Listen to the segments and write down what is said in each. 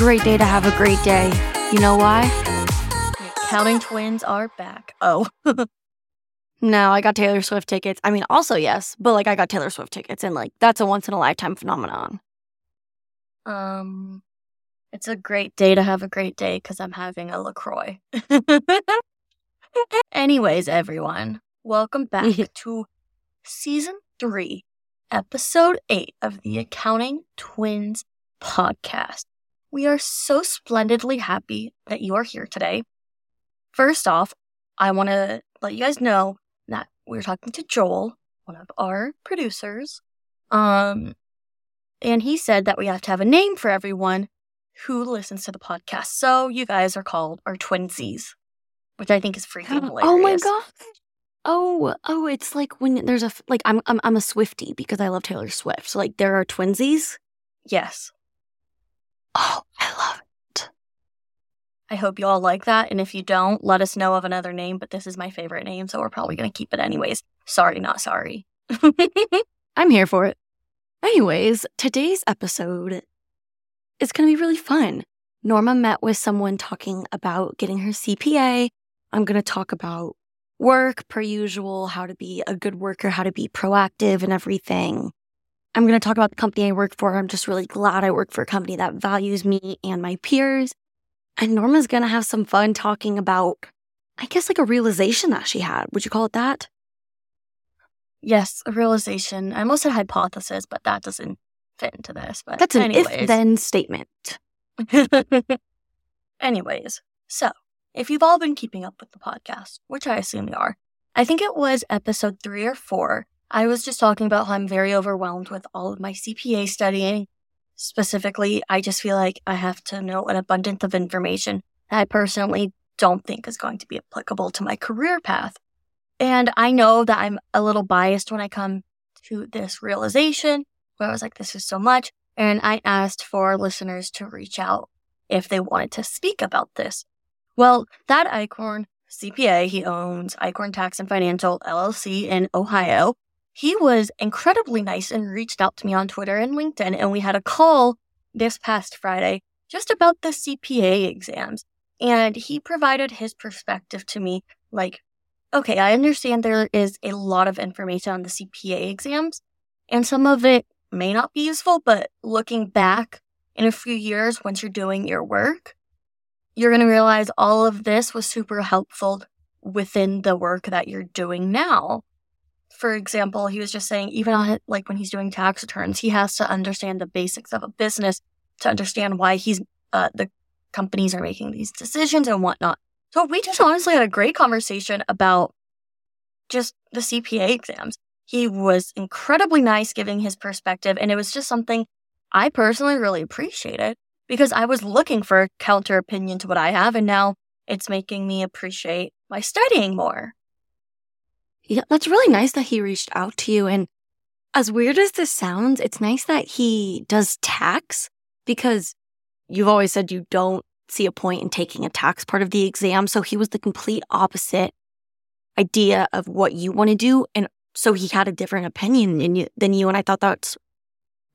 great day to have a great day. You know why? The accounting twins are back. Oh. no, I got Taylor Swift tickets. I mean, also, yes, but like I got Taylor Swift tickets and like that's a once in a lifetime phenomenon. Um, it's a great day to have a great day because I'm having a LaCroix. Anyways, everyone, welcome back to season three, episode eight of the Accounting Twins podcast. We are so splendidly happy that you are here today. First off, I want to let you guys know that we're talking to Joel, one of our producers. Um, and he said that we have to have a name for everyone who listens to the podcast. So you guys are called our twinsies, which I think is freaking hilarious. Oh my god. Oh, oh, it's like when there's a like I'm I'm I'm a Swifty because I love Taylor Swift. So like there are twinsies. Yes. Oh, I love it. I hope you all like that. And if you don't, let us know of another name. But this is my favorite name, so we're probably going to keep it anyways. Sorry, not sorry. I'm here for it. Anyways, today's episode is going to be really fun. Norma met with someone talking about getting her CPA. I'm going to talk about work per usual, how to be a good worker, how to be proactive and everything. I'm going to talk about the company I work for. I'm just really glad I work for a company that values me and my peers. And Norma's going to have some fun talking about, I guess, like a realization that she had. Would you call it that? Yes, a realization. I almost said hypothesis, but that doesn't fit into this. But that's an if then statement. anyways, so if you've all been keeping up with the podcast, which I assume you are, I think it was episode three or four I was just talking about how I'm very overwhelmed with all of my CPA studying. Specifically, I just feel like I have to know an abundance of information that I personally don't think is going to be applicable to my career path. And I know that I'm a little biased when I come to this realization where I was like, this is so much. And I asked for listeners to reach out if they wanted to speak about this. Well, Thad Eichorn CPA, he owns Eichorn Tax and Financial LLC in Ohio he was incredibly nice and reached out to me on Twitter and LinkedIn. And we had a call this past Friday just about the CPA exams. And he provided his perspective to me like, okay, I understand there is a lot of information on the CPA exams, and some of it may not be useful, but looking back in a few years, once you're doing your work, you're going to realize all of this was super helpful within the work that you're doing now for example, he was just saying, even on, like when he's doing tax returns, he has to understand the basics of a business to understand why he's uh, the companies are making these decisions and whatnot. So we just honestly had a great conversation about just the CPA exams. He was incredibly nice giving his perspective, and it was just something I personally really appreciated because I was looking for a counter opinion to what I have, and now it's making me appreciate my studying more. Yeah, that's really nice that he reached out to you. And as weird as this sounds, it's nice that he does tax because you've always said you don't see a point in taking a tax part of the exam. So he was the complete opposite idea of what you want to do. And so he had a different opinion you, than you. And I thought that's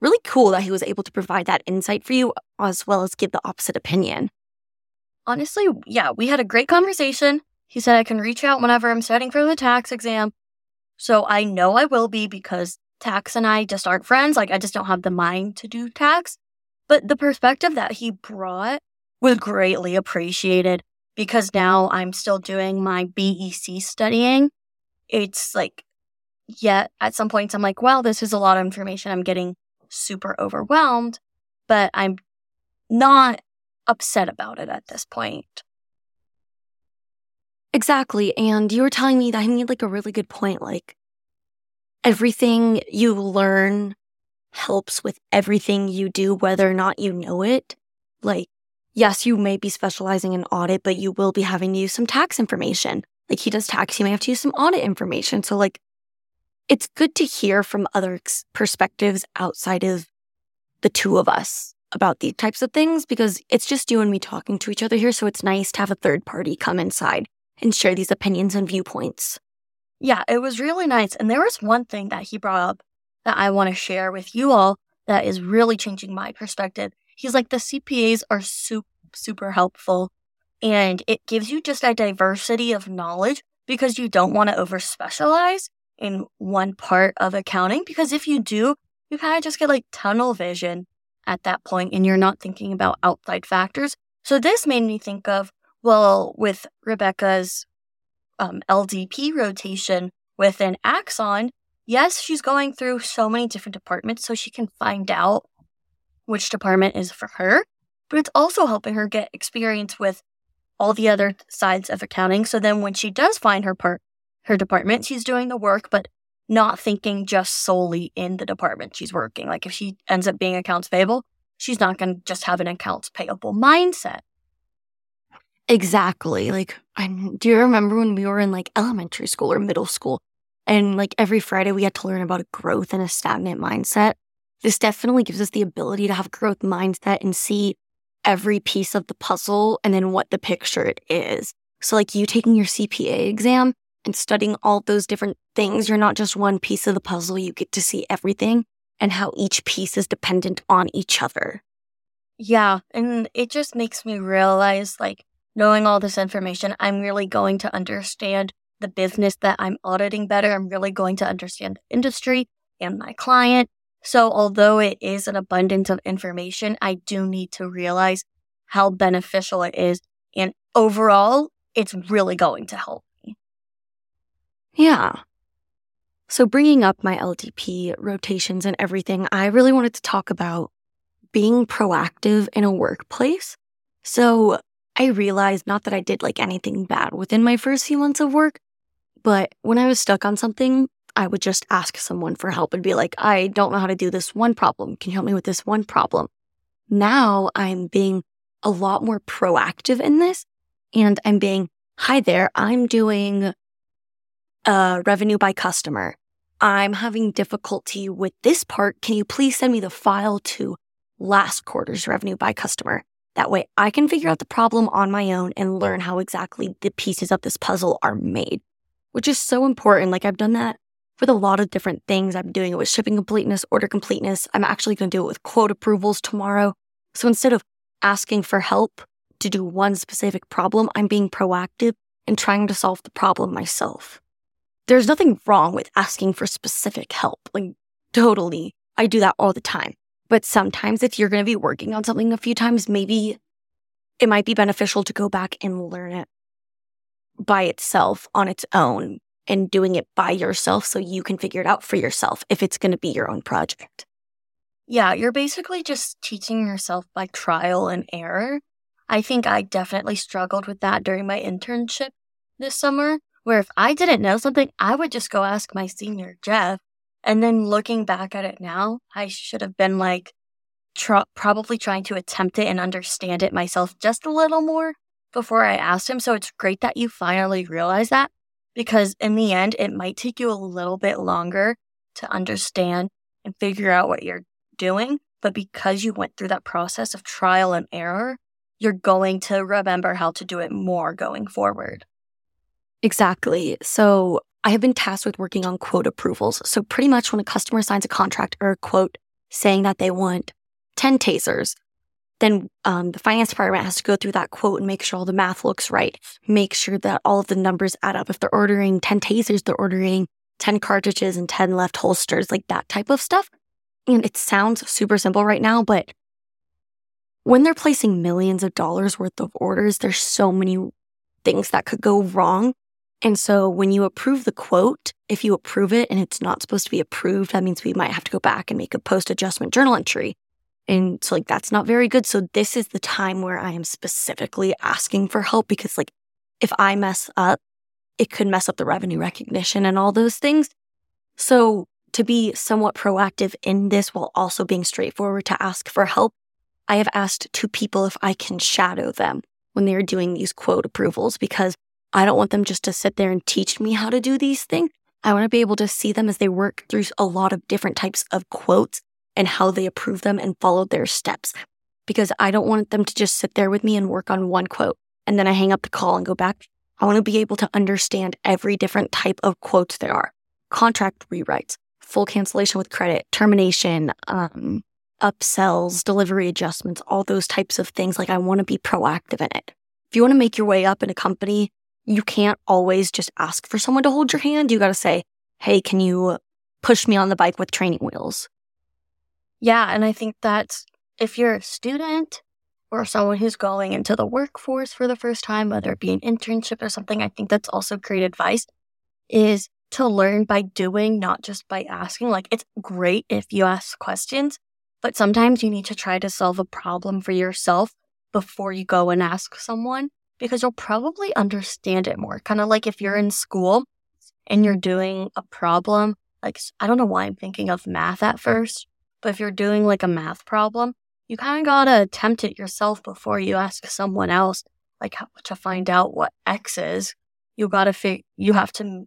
really cool that he was able to provide that insight for you as well as give the opposite opinion. Honestly, yeah, we had a great conversation. He said I can reach out whenever I'm studying for the tax exam. So I know I will be because tax and I just aren't friends. Like, I just don't have the mind to do tax. But the perspective that he brought was greatly appreciated because now I'm still doing my BEC studying. It's like, yet at some points I'm like, well, this is a lot of information. I'm getting super overwhelmed, but I'm not upset about it at this point. Exactly. And you were telling me that I made like a really good point. Like everything you learn helps with everything you do, whether or not you know it. Like, yes, you may be specializing in audit, but you will be having to use some tax information. Like he does tax, you may have to use some audit information. So like, it's good to hear from other perspectives outside of the two of us about these types of things because it's just you and me talking to each other here. So it's nice to have a third party come inside and share these opinions and viewpoints. Yeah, it was really nice. And there was one thing that he brought up that I want to share with you all that is really changing my perspective. He's like, the CPAs are super, super helpful. And it gives you just a diversity of knowledge because you don't want to over specialize in one part of accounting. Because if you do, you kind of just get like tunnel vision at that point and you're not thinking about outside factors. So this made me think of, well, with Rebecca's um, LDP rotation within Axon, yes, she's going through so many different departments so she can find out which department is for her, but it's also helping her get experience with all the other sides of accounting. So then when she does find her part, her department, she's doing the work, but not thinking just solely in the department she's working. Like if she ends up being accounts payable, she's not going to just have an accounts payable mindset. Exactly. Like, I do you remember when we were in like elementary school or middle school, and like every Friday we had to learn about a growth and a stagnant mindset? This definitely gives us the ability to have growth mindset and see every piece of the puzzle and then what the picture it is. So, like you taking your CPA exam and studying all those different things, you're not just one piece of the puzzle, you get to see everything and how each piece is dependent on each other. Yeah. And it just makes me realize like, knowing all this information, I'm really going to understand the business that I'm auditing better. I'm really going to understand the industry and my client. So, although it is an abundance of information, I do need to realize how beneficial it is. And overall, it's really going to help me. Yeah. So, bringing up my LDP rotations and everything, I really wanted to talk about being proactive in a workplace. So, I realized not that I did like anything bad within my first few months of work, but when I was stuck on something, I would just ask someone for help and be like, I don't know how to do this one problem. Can you help me with this one problem? Now I'm being a lot more proactive in this and I'm being, hi there, I'm doing uh, revenue by customer. I'm having difficulty with this part. Can you please send me the file to last quarter's revenue by customer? That way I can figure out the problem on my own and learn how exactly the pieces of this puzzle are made, which is so important. Like I've done that with a lot of different things. I'm doing it with shipping completeness, order completeness. I'm actually going to do it with quote approvals tomorrow. So instead of asking for help to do one specific problem, I'm being proactive and trying to solve the problem myself. There's nothing wrong with asking for specific help. Like totally. I do that all the time. But sometimes if you're going to be working on something a few times, maybe it might be beneficial to go back and learn it by itself on its own and doing it by yourself so you can figure it out for yourself if it's going to be your own project. Yeah, you're basically just teaching yourself by trial and error. I think I definitely struggled with that during my internship this summer, where if I didn't know something, I would just go ask my senior, Jeff, and then looking back at it now, I should have been like tr- probably trying to attempt it and understand it myself just a little more before I asked him. So it's great that you finally realize that because in the end, it might take you a little bit longer to understand and figure out what you're doing. But because you went through that process of trial and error, you're going to remember how to do it more going forward. Exactly. So I have been tasked with working on quote approvals. So pretty much when a customer signs a contract or a quote saying that they want 10 tasers, then um, the finance department has to go through that quote and make sure all the math looks right. Make sure that all of the numbers add up. If they're ordering 10 tasers, they're ordering 10 cartridges and 10 left holsters, like that type of stuff. And it sounds super simple right now, but when they're placing millions of dollars worth of orders, there's so many things that could go wrong and so when you approve the quote, if you approve it and it's not supposed to be approved, that means we might have to go back and make a post adjustment journal entry. And so, like, that's not very good. So, this is the time where I am specifically asking for help because, like, if I mess up, it could mess up the revenue recognition and all those things. So, to be somewhat proactive in this while also being straightforward to ask for help, I have asked two people if I can shadow them when they're doing these quote approvals because I don't want them just to sit there and teach me how to do these things. I want to be able to see them as they work through a lot of different types of quotes and how they approve them and follow their steps. Because I don't want them to just sit there with me and work on one quote and then I hang up the call and go back. I want to be able to understand every different type of quotes there are contract rewrites, full cancellation with credit, termination, um, upsells, delivery adjustments, all those types of things. Like I want to be proactive in it. If you want to make your way up in a company, you can't always just ask for someone to hold your hand. You got to say, Hey, can you push me on the bike with training wheels? Yeah. And I think that if you're a student or someone who's going into the workforce for the first time, whether it be an internship or something, I think that's also great advice is to learn by doing, not just by asking. Like it's great if you ask questions, but sometimes you need to try to solve a problem for yourself before you go and ask someone because you'll probably understand it more. Kind of like if you're in school and you're doing a problem, like I don't know why I'm thinking of math at first, but if you're doing like a math problem, you kind of gotta attempt it yourself before you ask someone else, like how, to find out what X is. You gotta fig- you have to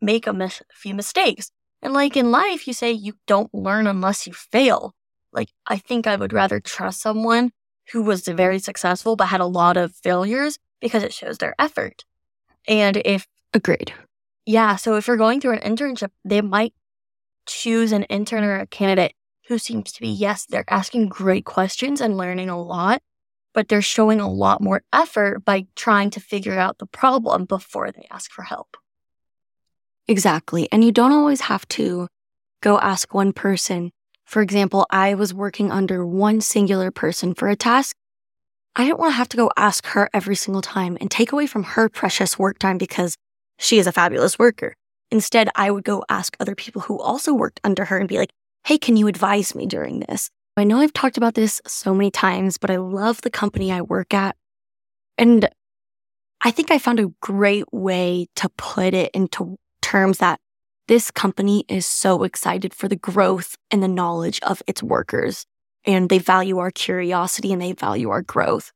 make a mis- few mistakes. And like in life, you say you don't learn unless you fail. Like I think I would rather trust someone who was very successful but had a lot of failures because it shows their effort. And if agreed. Yeah, so if you're going through an internship, they might choose an intern or a candidate who seems to be, yes, they're asking great questions and learning a lot, but they're showing a lot more effort by trying to figure out the problem before they ask for help. Exactly. And you don't always have to go ask one person. For example, I was working under one singular person for a task. I didn't want to have to go ask her every single time and take away from her precious work time because she is a fabulous worker. Instead, I would go ask other people who also worked under her and be like, hey, can you advise me during this? I know I've talked about this so many times, but I love the company I work at. And I think I found a great way to put it into terms that this company is so excited for the growth and the knowledge of its workers. And they value our curiosity and they value our growth.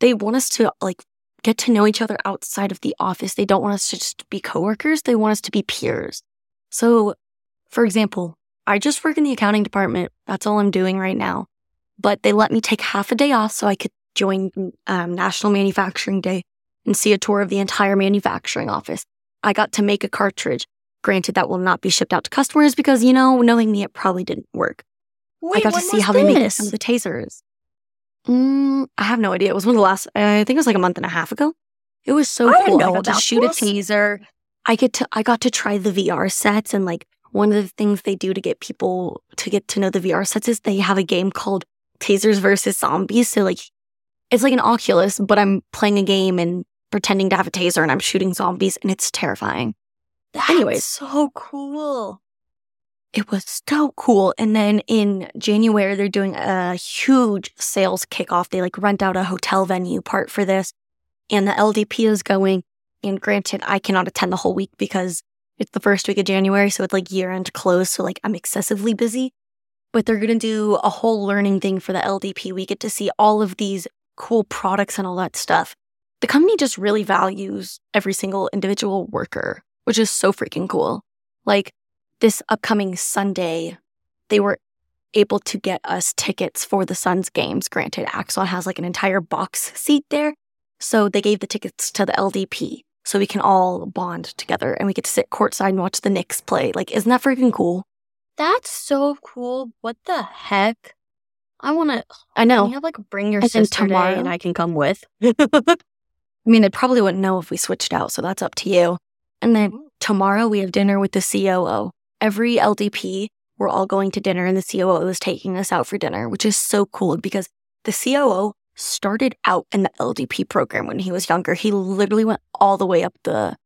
They want us to like get to know each other outside of the office. They don't want us to just be coworkers. They want us to be peers. So, for example, I just work in the accounting department. That's all I'm doing right now. But they let me take half a day off so I could join um, National Manufacturing Day and see a tour of the entire manufacturing office. I got to make a cartridge. Granted, that will not be shipped out to customers because, you know, knowing me, it probably didn't work. Wait, I got to see how this? they make some of the tasers. Mm, I have no idea. It was one of the last, I think it was like a month and a half ago. It was so I cool. I got to shoot this. a taser. I get to, I got to try the VR sets and like one of the things they do to get people to get to know the VR sets is they have a game called Tasers versus Zombies. So like, it's like an Oculus, but I'm playing a game and pretending to have a taser and I'm shooting zombies and it's terrifying. That's Anyways. so cool. It was so cool. And then in January, they're doing a huge sales kickoff. They like rent out a hotel venue part for this. And the LDP is going. And granted, I cannot attend the whole week because it's the first week of January. So it's like year end close. So like I'm excessively busy. But they're going to do a whole learning thing for the LDP. We get to see all of these cool products and all that stuff. The company just really values every single individual worker, which is so freaking cool. Like, this upcoming Sunday, they were able to get us tickets for the Suns games. Granted, Axon has like an entire box seat there. So they gave the tickets to the LDP so we can all bond together and we get to sit courtside and watch the Knicks play. Like, isn't that freaking cool? That's so cool. What the heck? I want to. I Can know. you have like bring your then sister tomorrow tomorrow- and I can come with? I mean, they probably wouldn't know if we switched out, so that's up to you. And then tomorrow we have dinner with the COO. Every LDP, we're all going to dinner, and the COO is taking us out for dinner, which is so cool because the COO started out in the LDP program when he was younger. He literally went all the way up the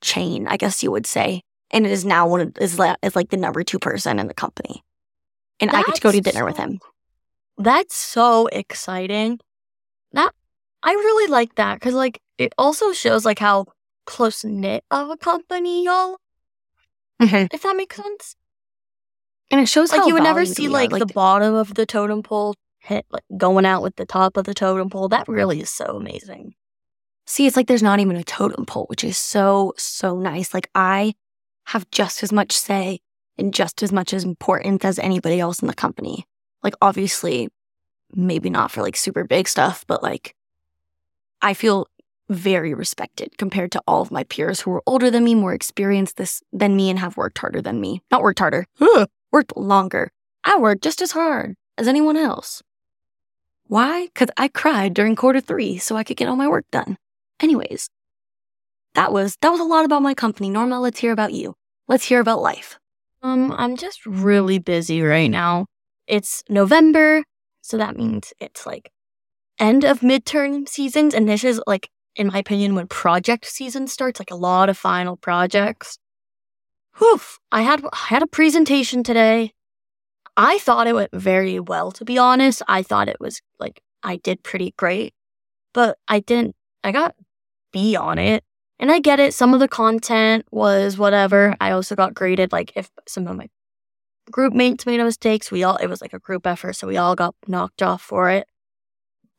chain, I guess you would say, and is now one of, is, la- is like the number two person in the company. And I get to go to That's dinner with him. That's so exciting. That I really like that because like it also shows like how close knit of a company y'all. Mm-hmm. If that makes sense. And it shows Like how you would never see are. like, the bottom of the totem pole hit like going out with the top of the totem pole. That really is so amazing. See, it's like there's not even a totem pole, which is so, so nice. Like I have just as much say and just as much as importance as anybody else in the company. Like obviously, maybe not for like super big stuff, but like I feel very respected compared to all of my peers who are older than me, more experienced this than me, and have worked harder than me. Not worked harder, worked longer. I work just as hard as anyone else. Why? Because I cried during quarter three so I could get all my work done. Anyways, that was that was a lot about my company. Norma, let's hear about you. Let's hear about life. Um, I'm just really busy right now. It's November, so that means it's like end of midterm seasons, and this is like, in my opinion, when project season starts, like a lot of final projects. Whew, I had I had a presentation today. I thought it went very well, to be honest. I thought it was like I did pretty great, but I didn't. I got B on it. And I get it. Some of the content was whatever. I also got graded. Like if some of my group mates made mistakes, we all, it was like a group effort. So we all got knocked off for it.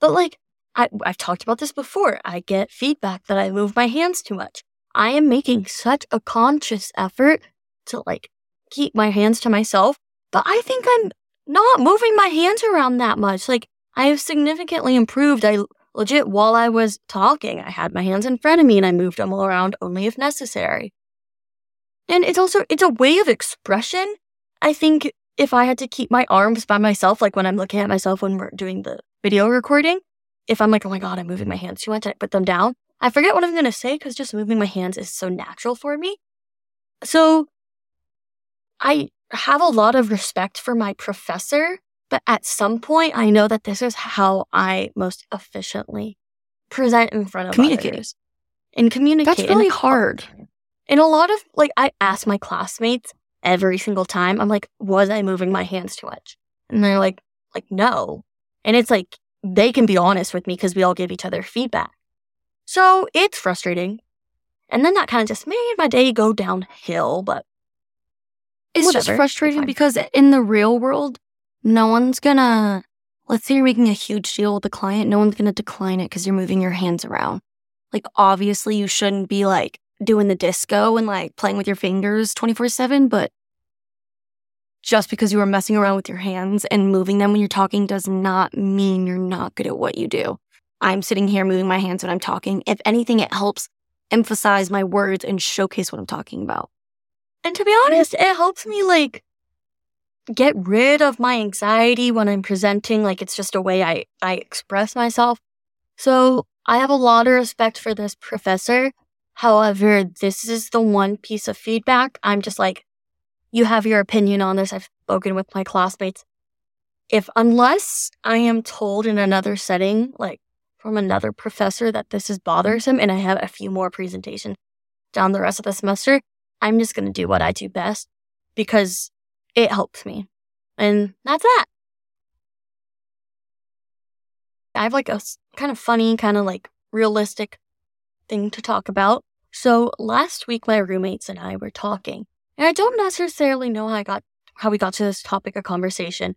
But like, I, I've talked about this before. I get feedback that I move my hands too much. I am making such a conscious effort to like keep my hands to myself, but I think I'm not moving my hands around that much. Like I have significantly improved. I legit while I was talking, I had my hands in front of me and I moved them all around only if necessary. And it's also it's a way of expression. I think if I had to keep my arms by myself, like when I'm looking at myself when we're doing the video recording, if I'm like, oh my god, I'm moving my mm-hmm. hands too much, I put them down. I forget what I'm gonna say because just moving my hands is so natural for me. So I have a lot of respect for my professor but at some point, I know that this is how I most efficiently present in front of communicate. others. And communicate. That's really hard. And a lot of, like, I ask my classmates every single time, I'm like, was I moving my hands too much? And they're like, like, no. And it's like, they can be honest with me because we all give each other feedback. So it's frustrating. And then that kind of just made my day go downhill, but it's whatever. just frustrating because in the real world, no one's gonna, let's say you're making a huge deal with a client, no one's gonna decline it because you're moving your hands around. Like, obviously, you shouldn't be like doing the disco and like playing with your fingers 24 7, but just because you are messing around with your hands and moving them when you're talking does not mean you're not good at what you do. I'm sitting here moving my hands when I'm talking. If anything, it helps emphasize my words and showcase what I'm talking about. And to be honest, it helps me like get rid of my anxiety when I'm presenting. Like it's just a way I, I express myself. So I have a lot of respect for this professor. However, this is the one piece of feedback. I'm just like, you have your opinion on this. I've spoken with my classmates. If, unless I am told in another setting, like from another professor, that this is bothersome and I have a few more presentations down the rest of the semester, I'm just going to do what I do best because it helps me. And that's that. I have like a kind of funny, kind of like realistic thing to talk about. So last week, my roommates and I were talking, and I don't necessarily know how I got how we got to this topic of conversation.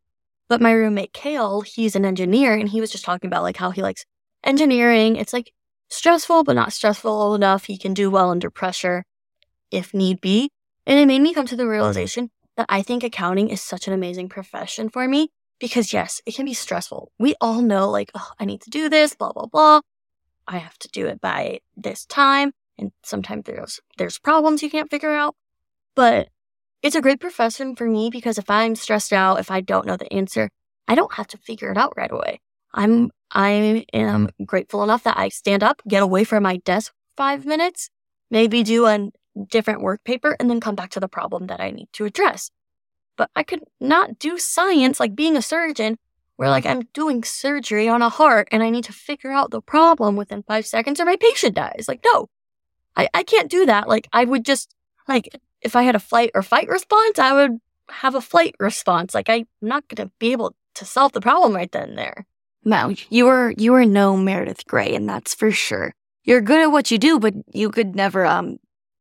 But my roommate Kale, he's an engineer, and he was just talking about like how he likes engineering. It's like stressful, but not stressful enough. He can do well under pressure if need be. And it made me come to the realization that I think accounting is such an amazing profession for me because, yes, it can be stressful. We all know, like, oh, I need to do this, blah, blah, blah. I have to do it by this time. And sometimes there's, there's problems you can't figure out. But it's a great profession for me because if I'm stressed out, if I don't know the answer, I don't have to figure it out right away. I'm I am mm-hmm. grateful enough that I stand up, get away from my desk five minutes, maybe do a different work paper and then come back to the problem that I need to address. But I could not do science like being a surgeon where like I'm doing surgery on a heart and I need to figure out the problem within five seconds or my patient dies. Like, no, I, I can't do that. Like I would just like if I had a flight or fight response, I would have a flight response. Like I'm not gonna be able to solve the problem right then and there. No, you were you were no Meredith Grey, and that's for sure. You're good at what you do, but you could never um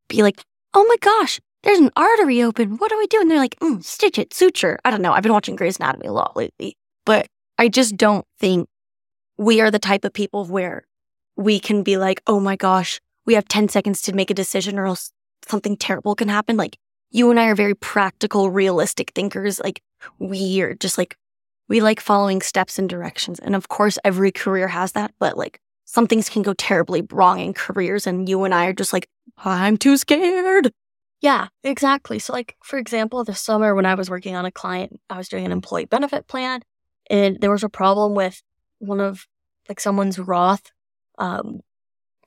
be like, oh my gosh, there's an artery open. What do we do? And they're like, mm, stitch it, suture. I don't know. I've been watching Grey's Anatomy a lot lately, but I just don't think we are the type of people where we can be like, oh my gosh, we have 10 seconds to make a decision or else something terrible can happen. Like you and I are very practical, realistic thinkers. Like we are just like, we like following steps and directions. And of course, every career has that, but like some things can go terribly wrong in careers. And you and I are just like, I'm too scared. Yeah, exactly. So, like, for example, this summer when I was working on a client, I was doing an employee benefit plan, and there was a problem with one of like someone's Roth um,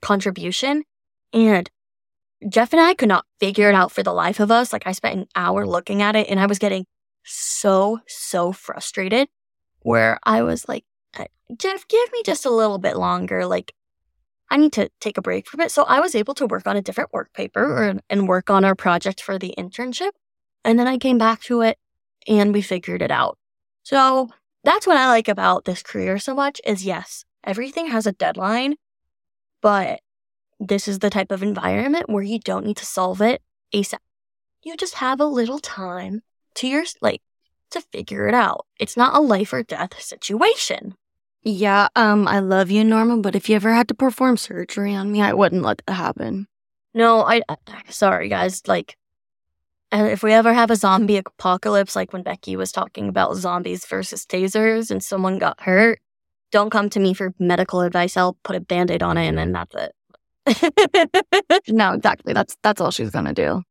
contribution. And Jeff and I could not figure it out for the life of us. Like, I spent an hour looking at it, and I was getting so, so frustrated where I was like, uh, Jeff, give me just a little bit longer. Like, I need to take a break from it. So I was able to work on a different work paper or, and work on our project for the internship. And then I came back to it and we figured it out. So that's what I like about this career so much is yes, everything has a deadline, but this is the type of environment where you don't need to solve it ASAP. You just have a little time to your like to figure it out. It's not a life or death situation. Yeah, um, I love you, Norma, but if you ever had to perform surgery on me, I wouldn't let that happen. No, I, I sorry guys, like and if we ever have a zombie apocalypse like when Becky was talking about zombies versus tasers and someone got hurt, don't come to me for medical advice. I'll put a band-aid on it and then that's it. no, exactly. That's that's all she's gonna do.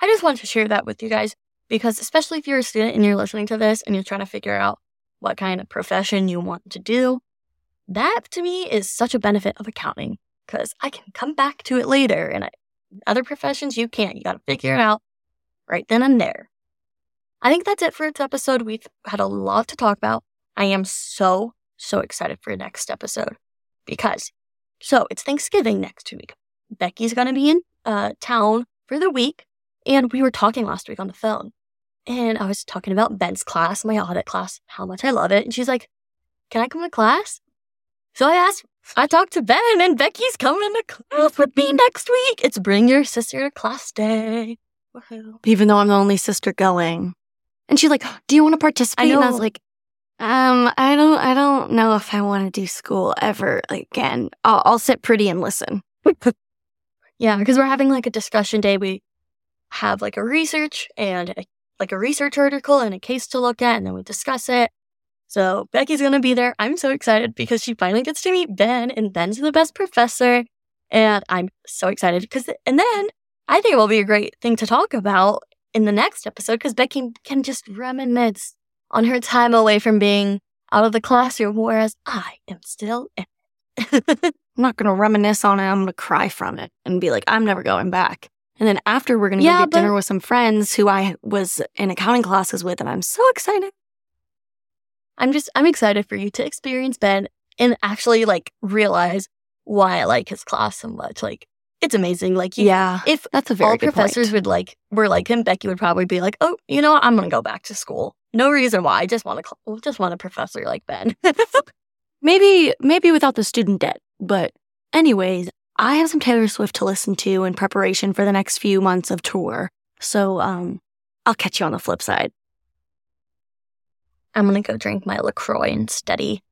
I just want to share that with you guys because especially if you're a student and you're listening to this and you're trying to figure out what kind of profession you want to do, that to me is such a benefit of accounting because I can come back to it later. And I, other professions, you can't. You got to figure it out right then and there. I think that's it for this episode. We've had a lot to talk about. I am so, so excited for the next episode because, so it's Thanksgiving next week. Becky's going to be in uh, town for the week. And we were talking last week on the phone. And I was talking about Ben's class, my audit class, how much I love it. And she's like, Can I come to class? So I asked, I talked to Ben, and Becky's coming to class with me next week. It's Bring Your Sister to Class Day. Even though I'm the only sister going. And she's like, Do you want to participate? I And I was like, um, I don't, I don't know if I want to do school ever again. I'll, I'll sit pretty and listen. yeah, because we're having like a discussion day. We have like a research and a like a research article and a case to look at, and then we discuss it. So Becky's gonna be there. I'm so excited because she finally gets to meet Ben, and Ben's the best professor. And I'm so excited because, and then I think it will be a great thing to talk about in the next episode because Becky can just reminisce on her time away from being out of the classroom, whereas I am still in it. I'm not going to reminisce on it. I'm going to cry from it and be like, I'm never going back. And then after, we're going to yeah, go get but- dinner with some friends who I was in accounting classes with, and I'm so excited. I'm just, I'm excited for you to experience Ben and actually like realize why I like his class so much. Like, it's amazing. Like, yeah, if that's a very all professors point. would like were like him, Becky would probably be like, "Oh, you know, what? I'm gonna go back to school. No reason why. I just want to, just want a professor like Ben." maybe, maybe without the student debt. But, anyways, I have some Taylor Swift to listen to in preparation for the next few months of tour. So um, I'll catch you on the flip side. I'm going to go drink my LaCroix and study.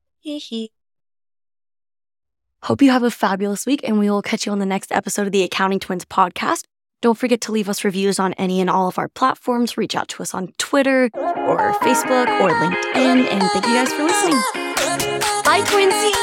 Hope you have a fabulous week, and we will catch you on the next episode of the Accounting Twins podcast. Don't forget to leave us reviews on any and all of our platforms. Reach out to us on Twitter or Facebook or LinkedIn. And thank you guys for listening. Bye, Twinsy.